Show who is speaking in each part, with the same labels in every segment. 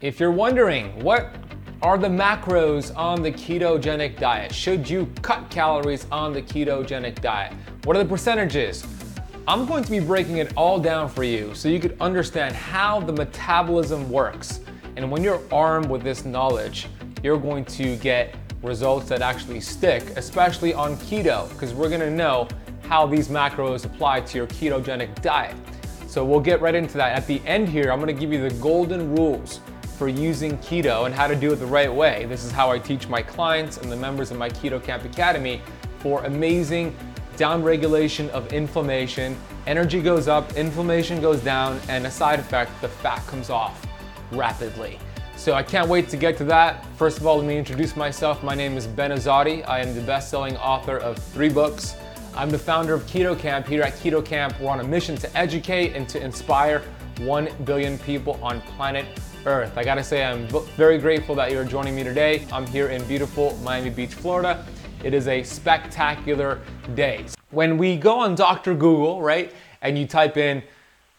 Speaker 1: If you're wondering what are the macros on the ketogenic diet, should you cut calories on the ketogenic diet? What are the percentages? I'm going to be breaking it all down for you so you could understand how the metabolism works. And when you're armed with this knowledge, you're going to get results that actually stick, especially on keto, because we're gonna know how these macros apply to your ketogenic diet. So we'll get right into that. At the end here, I'm gonna give you the golden rules for using keto and how to do it the right way. This is how I teach my clients and the members of my Keto Kamp Academy for amazing downregulation of inflammation. Energy goes up, inflammation goes down, and a side effect, the fat comes off rapidly. So I can't wait to get to that. First of all, let me introduce myself. My name is Ben Azadi. I am the best-selling author of three books. I'm the founder of Keto Kamp. Here at Keto Kamp, we're on a mission to educate and to inspire 1 billion people on planet Earth. I gotta say, I'm very grateful that you're joining me today. I'm here in beautiful Miami Beach, Florida. It is a spectacular day. When we go on Dr. Google, right, and you type in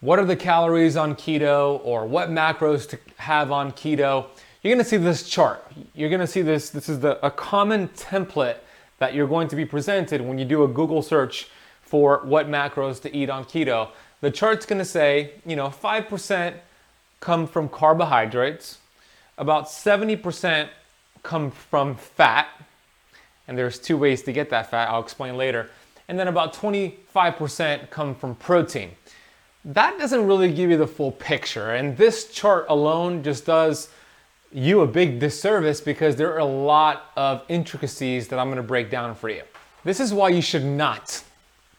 Speaker 1: what are the calories on keto or what macros to have on keto, you're gonna see this chart. You're gonna see this, this is the, a common template that you're going to be presented when you do a Google search for what macros to eat on keto. The chart's gonna say, you know, 5% come from carbohydrates, about 70% come from fat, and there's two ways to get that fat, I'll explain later. And then about 25% come from protein. That doesn't really give you the full picture, and this chart alone just does you a big disservice because there are a lot of intricacies that I'm gonna break down for you. This is why you should not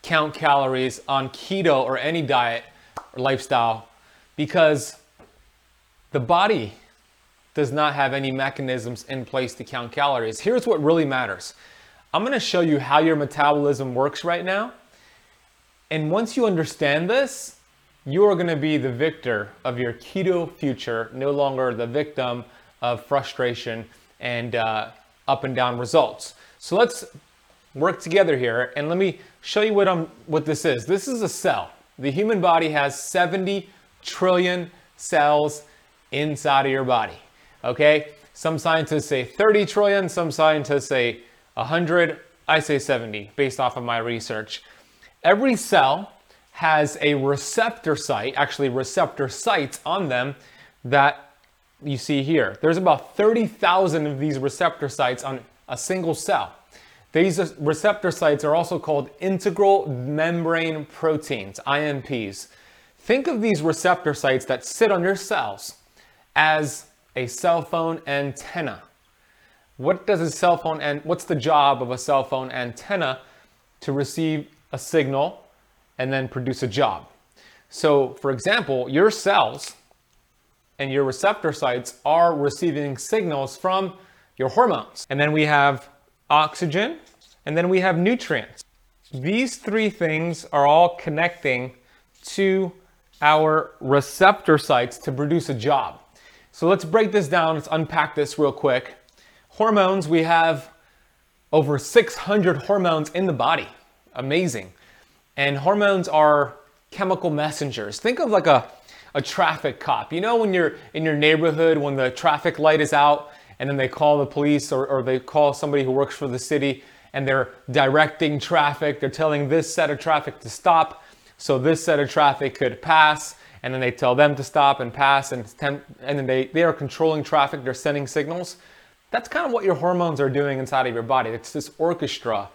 Speaker 1: count calories on keto or any diet or lifestyle because the body does not have any mechanisms in place to count calories. Here's what really matters. I'm gonna show you how your metabolism works right now. And once you understand this, you are gonna be the victor of your keto future, no longer the victim of frustration and uh, up and down results. So let's work together here and let me show you what, I'm, what this is. This is a cell. The human body has 70 trillion cells inside of your body. Okay? Some scientists say 30 trillion, some scientists say 100. I say 70 based off of my research. Every cell has a receptor site, actually, receptor sites on them that you see here. There's about 30,000 of these receptor sites on a single cell. These receptor sites are also called integral membrane proteins, IMPs. Think of these receptor sites that sit on your cells as a cell phone antenna. What does a cell phone and what's the job of a cell phone antenna to receive a signal and then produce a job? So, for example, your cells and your receptor sites are receiving signals from your hormones. And then we have oxygen, and then we have nutrients. These three things are all connecting to our receptor sites to produce a job. So let's break this down. Let's unpack this real quick. Hormones, we have over 600 hormones in the body. Amazing. And hormones are chemical messengers. Think of like a, a traffic cop. You know, when you're in your neighborhood, when the traffic light is out, and then they call the police or, or they call somebody who works for the city and they're directing traffic. They're telling this set of traffic to stop so this set of traffic could pass and then they tell them to stop and pass and temp- and then they, they are controlling traffic. They're sending signals. That's kind of what your hormones are doing inside of your body. It's this orchestra.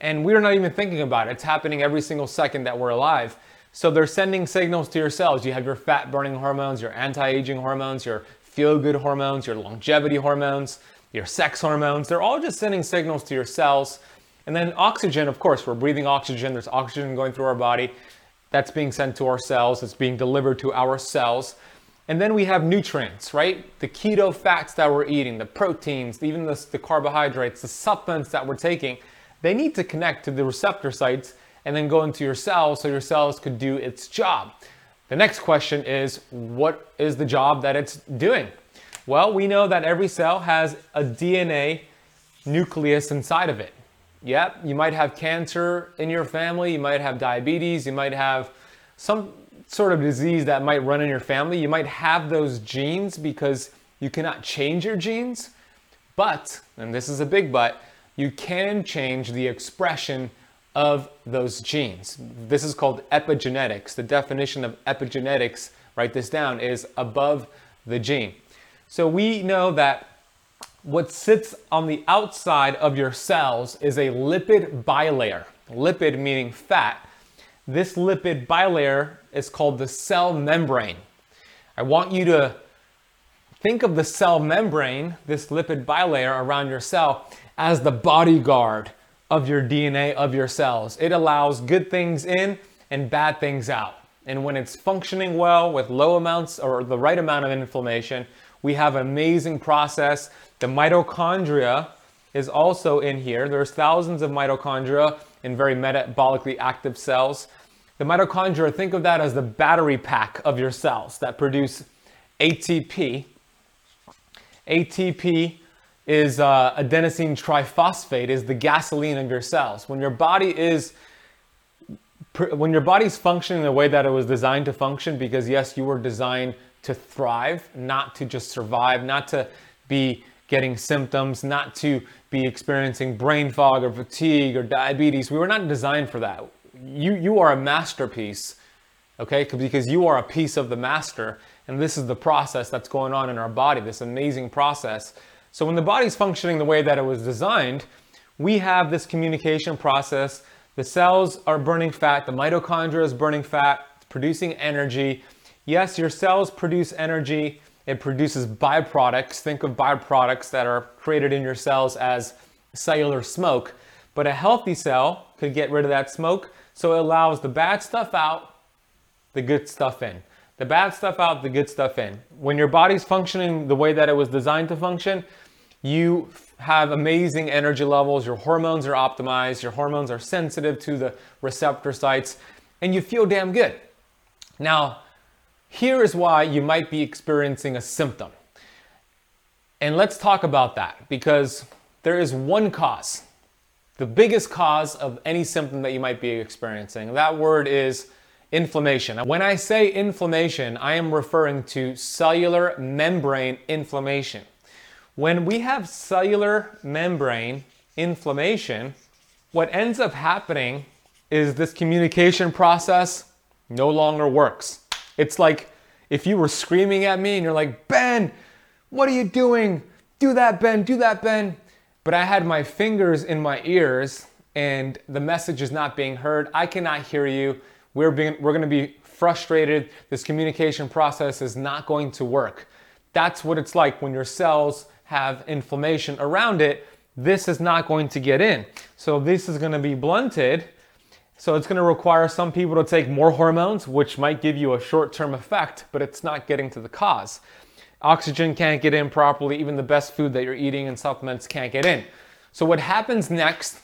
Speaker 1: And we're not even thinking about it. It's happening every single second that we're alive. So they're sending signals to your cells you have your fat burning hormones your anti-aging hormones your feel good hormones your longevity hormones your sex hormones. They're all just sending signals to your cells. And then oxygen of course we're breathing oxygen. There's oxygen going through our body that's being sent to our cells, it's being delivered to our cells. And then we have nutrients, right? The keto fats that we're eating, the proteins, even the, the, carbohydrates, the supplements that we're taking, they need to connect to the receptor sites and then go into your cells so your cells could do its job. The next question is what is the job that it's doing? Well, we know that every cell has a DNA nucleus inside of it. Yep, you might have cancer in your family, you might have diabetes, you might have some sort of disease that might run in your family. You might have those genes because You cannot change your genes, but, and this is a big but, you can change the expression of those genes. This is called epigenetics. The definition of epigenetics, write this down, is above the gene. So we know that what sits on the outside of your cells is a lipid bilayer. Lipid meaning fat. This lipid bilayer is called the cell membrane. I want you to think of the cell membrane, this lipid bilayer around your cell, as the bodyguard of your DNA, of your cells. It allows good things in and bad things out. And when it's functioning well with low amounts or the right amount of inflammation, we have amazing process. The mitochondria is also in here. There's thousands of mitochondria in very metabolically active cells. The mitochondria, think of that as the battery pack of your cells that produce ATP. ATP is uh, adenosine triphosphate is the gasoline of your cells. When your body is when your body's functioning the way that it was designed to function, because yes, you were designed to thrive, not to just survive, not to be getting symptoms, not to be experiencing brain fog or fatigue or diabetes. We were not designed for that. You you are a masterpiece, okay? Because you are a piece of the master, and this is the process that's going on in our body. This amazing process so when the body's functioning the way that it was designed, we have this communication process. The cells are burning fat, the mitochondria is burning fat, producing energy. Yes, your cells produce energy. It produces byproducts. Think of byproducts that are created in your cells as cellular smoke. But a healthy cell could get rid of that smoke, so it allows the bad stuff out, the good stuff in. The bad stuff out, the good stuff in. When your body's functioning the way that it was designed to function, you have amazing energy levels, your hormones are optimized, your hormones are sensitive to the receptor sites, and you feel damn good. Now, here is why you might be experiencing a symptom. And let's talk about that because there is one cause, the biggest cause of any symptom that you might be experiencing. That word is inflammation. When I say inflammation, I am referring to cellular membrane inflammation. When we have cellular membrane inflammation, what ends up happening is this communication process no longer works. It's like if you were screaming at me and you're like, Ben, what are you doing? Do that, Ben, do that, Ben. But I had my fingers in my ears and the message is not being heard. I cannot hear you. We're, being, we're going to be frustrated. This communication process is not going to work. That's what it's like when your cells have inflammation around it. This is not going to get in. So this is going to be blunted. So it's going to require some people to take more hormones, which might give you a short term effect, but it's not getting to the cause. Oxygen can't get in properly. Even the best food that you're eating and supplements can't get in. So what happens next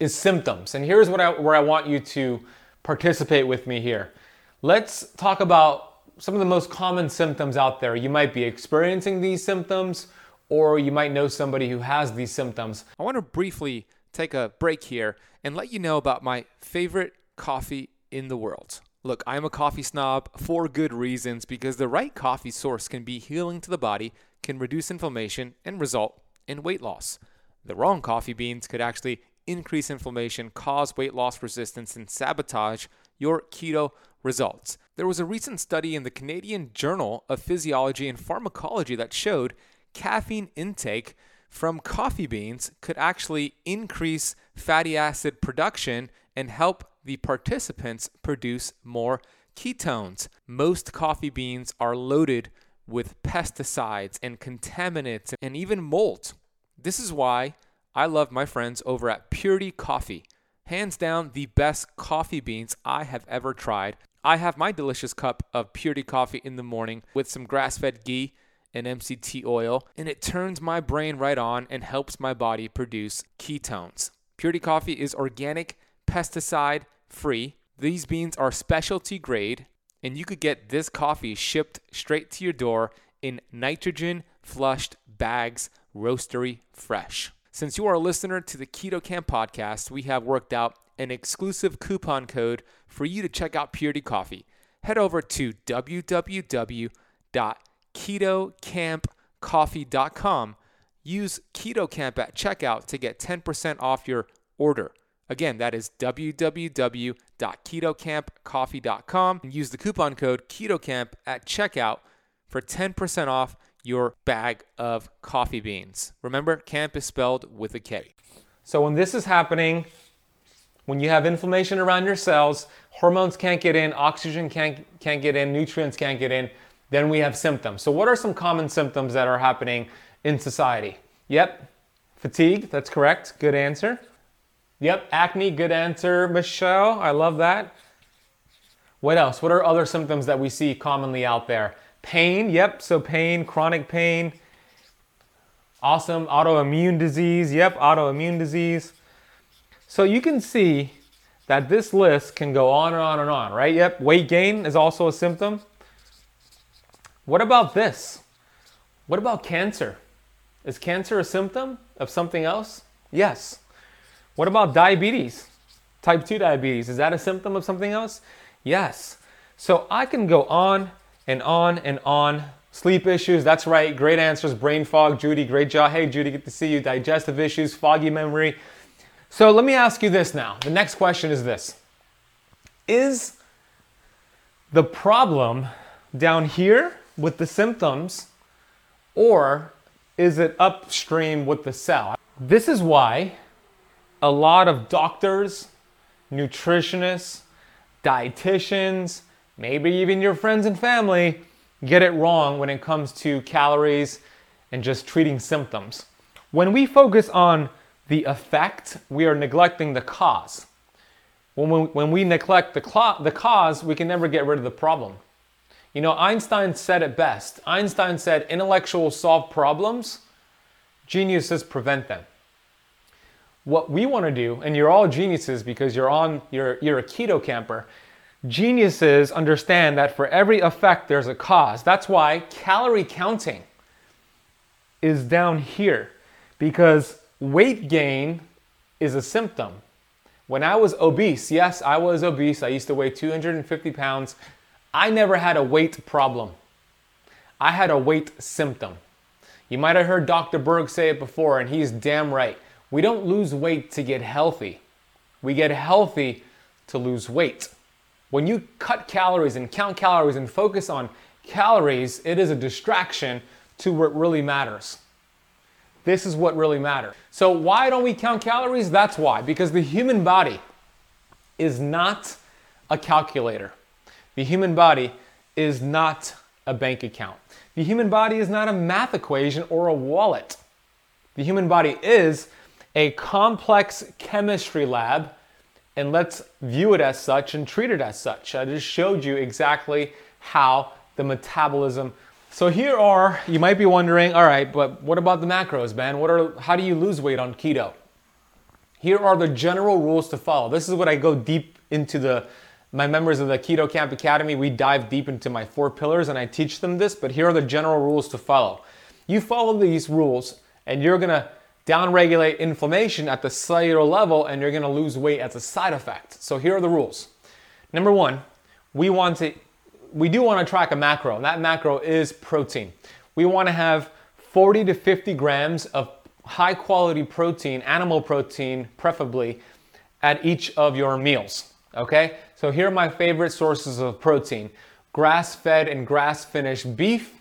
Speaker 1: is symptoms. And here's what I, where I want you to participate with me here. Let's talk about some of the most common symptoms out there. You might be experiencing these symptoms, or you might know somebody who has these symptoms.
Speaker 2: I want to briefly take a break here and let you know about my favorite coffee in the world. Look, I'm a coffee snob for good reasons because the right coffee source can be healing to the body, can reduce inflammation, and result in weight loss. The wrong coffee beans could actually increase inflammation, cause weight loss resistance, and sabotage your keto results. There was a recent study in the Canadian Journal of Physiology and Pharmacology that showed caffeine intake from coffee beans could actually increase fatty acid production and help the participants produce more ketones. Most coffee beans are loaded with pesticides and contaminants and even mold. This is why I love my friends over at Purity Coffee. Hands down, the best coffee beans I have ever tried. I have my delicious cup of Purity coffee in the morning with some grass fed ghee and MCT oil, and it turns my brain right on and helps my body produce ketones. Purity coffee is organic, pesticide free. These beans are specialty grade, and you could get this coffee shipped straight to your door in nitrogen flushed bags, roastery fresh. Since you are a listener to the Keto Kamp podcast, we have worked out an exclusive coupon code for you to check out Purity Coffee. Head over to www ketokampcoffee.com. Use KetoKamp at checkout to get 10% off your order. Again, that is www.ketokampcoffee.com and use the coupon code KetoKamp at checkout for 10% off your bag of coffee beans. Remember, camp is spelled with a K.
Speaker 1: So when this is happening, when you have inflammation around your cells, hormones can't get in, oxygen can't, can't get in, nutrients can't get in, then we have symptoms. So what are some common symptoms that are happening in society? Yep, fatigue, that's correct. Good answer. Yep, acne, good answer, Michelle. I love that. What else? What are other symptoms that we see commonly out there? Pain, yep, so pain, chronic pain. Awesome, autoimmune disease, yep, autoimmune disease. So you can see that this list can go on and on and on, right? Yep, weight gain is also a symptom. What about this? What about cancer? Is cancer a symptom of something else? Yes. What about diabetes? Type 2 diabetes, is that a symptom of something else? Yes. So I can go on and on and on. Sleep issues, that's right. Great answers. Brain fog, Judy, great job. Hey, Judy, good to see you. Digestive issues, foggy memory. So let me ask you this now. The next question is this Is the problem down here with the symptoms, or is it upstream with the cell? This is why a lot of doctors, nutritionists, dietitians, maybe even your friends and family get it wrong when it comes to calories and just treating symptoms. When we focus on the effect, we are neglecting the cause. When we, when we neglect the, the cause, we can never get rid of the problem. You know, Einstein said it best. Einstein said, intellectuals solve problems, geniuses prevent them what we want to do, and you're all geniuses because you're on you're you're a keto camper. Geniuses understand that for every effect there's a cause. That's why calorie counting is down here because weight gain is a symptom. When I was obese, yes, I was obese. I used to weigh 250 pounds. I never had a weight problem. I had a weight symptom. You might have heard Dr. Berg say it before, and he's damn right. We don't lose weight to get healthy. We get healthy to lose weight. When you cut calories and count calories and focus on calories, it is a distraction to what really matters. This is what really matters. So, why don't we count calories? That's why. Because the human body is not a calculator. The human body is not a bank account. The human body is not a math equation or a wallet. The human body is a complex chemistry lab, and let's view it as such and treat it as such. I just showed you exactly how the metabolism. So here are, you might be wondering, all right, but what about the macros, man? What are, how do you lose weight on keto? Here are the general rules to follow. This is what I go deep into the my members of the Keto Kamp Academy, we dive deep into my four pillars and I teach them this, but here are the general rules to follow. You follow these rules and you're gonna downregulate inflammation at the cellular level and you're gonna lose weight as a side effect. So here are the rules. Number one, we want to, we do wanna track a macro, and that macro is protein. We wanna have 40 to 50 grams of high quality protein, animal protein preferably, at each of your meals. Okay? So here are my favorite sources of protein grass fed and grass finished beef,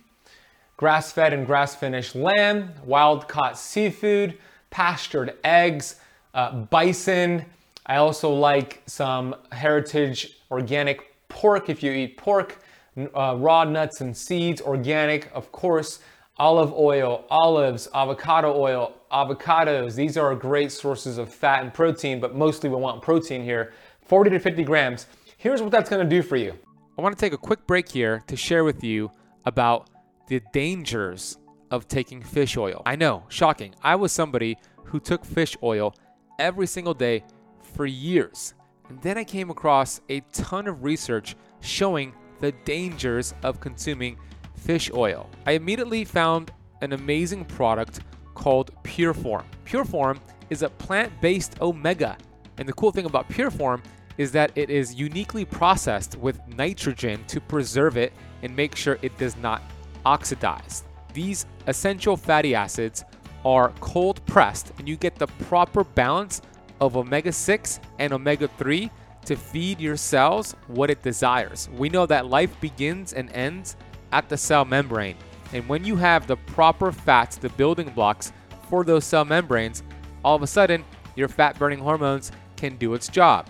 Speaker 1: grass fed and grass finished lamb, wild caught seafood, pastured eggs, uh, bison. I also like some heritage organic pork if you eat pork, uh, raw nuts and seeds, organic, of course, olive oil, olives, avocado oil, avocados. These are great sources of fat and protein, but mostly we want protein here 40 to 50 grams. Here's what that's gonna do for you.
Speaker 2: I want to take a quick break here to share with you about the dangers of taking fish oil. I know, shocking. I was somebody who took fish oil every single day for years. And then I came across a ton of research showing the dangers of consuming fish oil. I immediately found an amazing product called Pureform. Pureform is a plant based omega. And the cool thing about Pureform is that it is uniquely processed with nitrogen to preserve it and make sure it does not oxidize. These essential fatty acids are cold pressed and you get the proper balance of omega 6 and omega 3 to feed your cells what it desires. We know that life begins and ends at the cell membrane. And when you have the proper fats, the building blocks for those cell membranes, all of a sudden your fat burning hormones can do its job.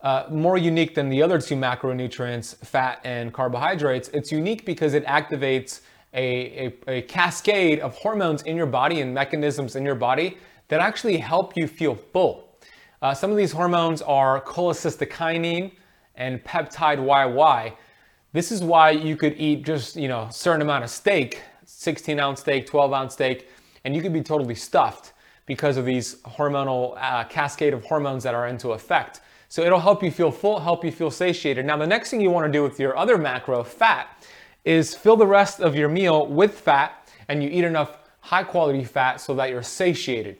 Speaker 1: uh, more unique than the other two macronutrients, fat and carbohydrates. It's unique because it activates a, a, a cascade of hormones in your body and mechanisms in your body that actually help you feel full. Uh, some of these hormones are cholecystokinin and peptide YY. This is why you could eat just, you know, a certain amount of steak, 16 ounce steak, 12 ounce steak, and you could be totally stuffed because of these hormonal uh, cascade of hormones that are into effect. So it'll help you feel full, help you feel satiated. Now, the next thing you want to do with your other macro, fat, is fill the rest of your meal with fat and you eat enough high quality fat so that you're satiated.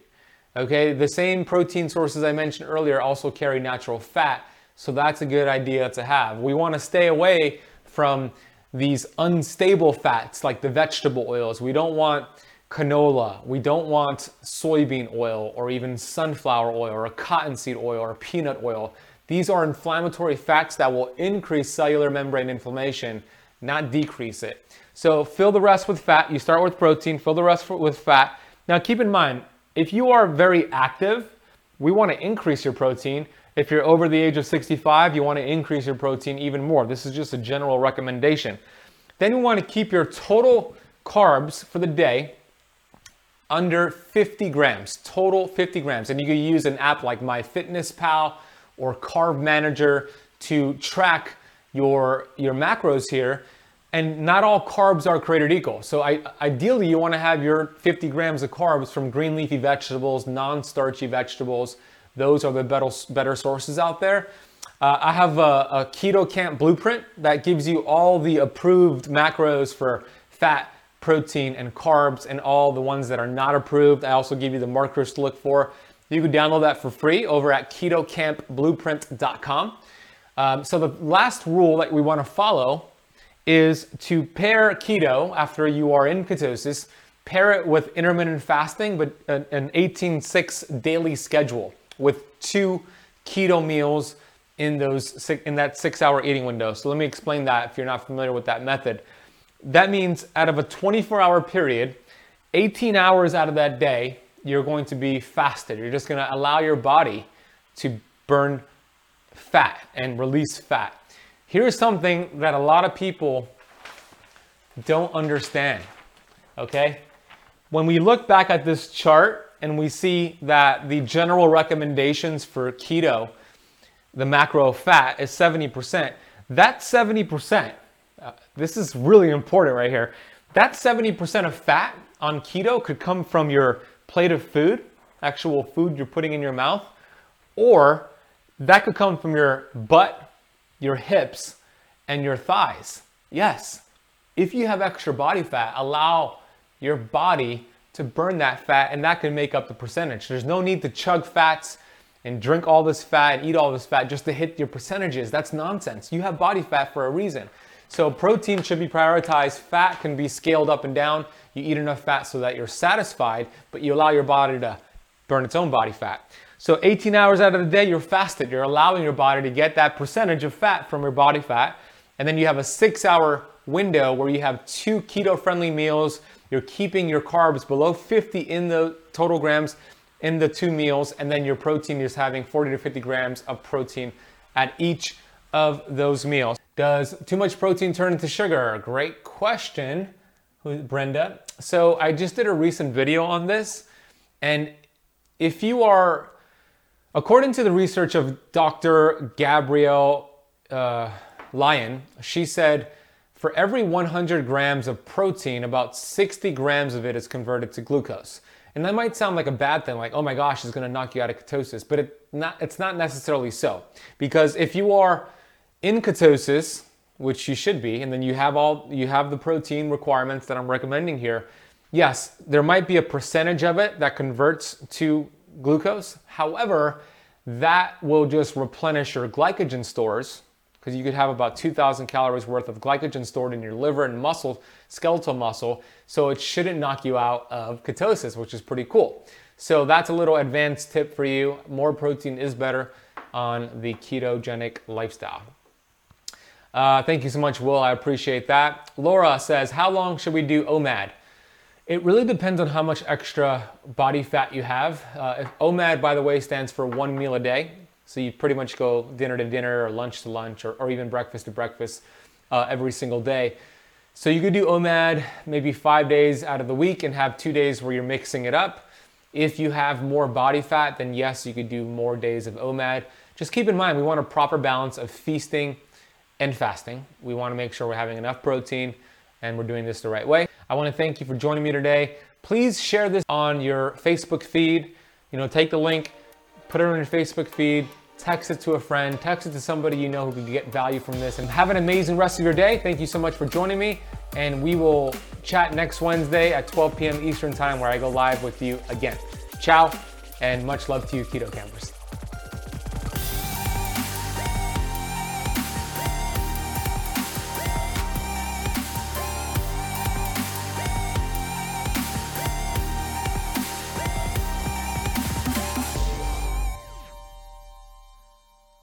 Speaker 1: Okay, the same protein sources I mentioned earlier also carry natural fat, so that's a good idea to have. We want to stay away from these unstable fats like the vegetable oils. We don't want canola, we don't want soybean oil or even sunflower oil or cottonseed oil or peanut oil. These are inflammatory fats that will increase cellular membrane inflammation, not decrease it. So fill the rest with fat. You start with protein, fill the rest with fat. Now keep in mind, if you are very active, we want to increase your protein. If you're over the age of 65, you want to increase your protein even more. This is just a general recommendation. Then you want to keep your total carbs for the day under 50 grams, total 50 grams. And you can use an app like MyFitnessPal or Carb Manager to track your, your macros here. And not all carbs are created equal. So I, ideally, you want to have your 50 grams of carbs from green leafy vegetables, non-starchy vegetables. Those are the better, better sources out there. Uh, I have a, a Keto Kamp blueprint that gives you all the approved macros for fat, protein, and carbs, and all the ones that are not approved. I also give you the markers to look for. You can download that for free over at ketokampblueprint.com. Um, so the last rule that we want to follow is to pair keto after you are in ketosis, pair it with intermittent fasting, but an 18-6 daily schedule with two keto meals in those in that six hour eating window. So let me explain that if you're not familiar with that method. That means out of a 24 hour period, 18 hours out of that day, you're going to be fasted. You're just going to allow your body to burn fat and release fat. Here's something that a lot of people don't understand. Okay? When we look back at this chart and we see that the general recommendations for keto, the macro fat, is 70%, that 70%, this is really important right here, that 70% of fat on keto could come from your plate of food, actual food you're putting in your mouth, or that could come from your butt, your hips, and your thighs. Yes, if you have extra body fat, allow your body to burn that fat and that can make up the percentage. There's no need to chug fats and drink all this fat and eat all this fat just to hit your percentages. That's nonsense. You have body fat for a reason. So protein should be prioritized. Fat can be scaled up and down. You eat enough fat so that you're satisfied, but you allow your body to burn its own body fat. So 18 hours out of the day, you're fasted. You're allowing your body to get that percentage of fat from your body fat. And then you have a six hour window where you have two keto friendly meals. You're keeping your carbs below 50 in the total grams in the two meals, and then your protein is having 40 to 50 grams of protein at each of those meals. Does too much protein turn into sugar? Great question, Brenda. So I just did a recent video on this, and if you are, according to the research of Dr. Gabrielle uh, Lyon, she said for every 100 grams of protein, about 60 grams of it is converted to glucose. And that might sound like a bad thing, like, oh my gosh, it's gonna knock you out of ketosis, but it not, it's not necessarily so. Because if you are in ketosis, which you should be, and then you have all you have the protein requirements that I'm recommending here, yes, there might be a percentage of it that converts to glucose. However, that will just replenish your glycogen stores because you could have about 2,000 calories worth of glycogen stored in your liver and muscle, skeletal muscle. So it shouldn't knock you out of ketosis, which is pretty cool. So that's a little advanced tip for you. More protein is better on the ketogenic lifestyle. Uh, thank you so much, Will. I appreciate that. Laura says, How long should we do OMAD? It really depends on how much extra body fat you have. Uh, OMAD, by the way, stands for one meal a day. So you pretty much go dinner to dinner or lunch to lunch or, or even breakfast to breakfast uh, every single day. So you could do OMAD maybe five days out of the week and have two days where you're mixing it up. If you have more body fat, then yes, you could do more days of OMAD. Just keep in mind, we want a proper balance of feasting and fasting. We want to make sure we're having enough protein and we're doing this the right way. I want to thank you for joining me today. Please share this on your Facebook feed. You know, take the link, put it on your Facebook feed, text it to a friend, text it to somebody you know who could get value from this, and have an amazing rest of your day. Thank you so much for joining me, and we will chat next Wednesday at 12 p.m. Eastern Time where I go live with you again. Ciao, and much love to you, Keto Kampers.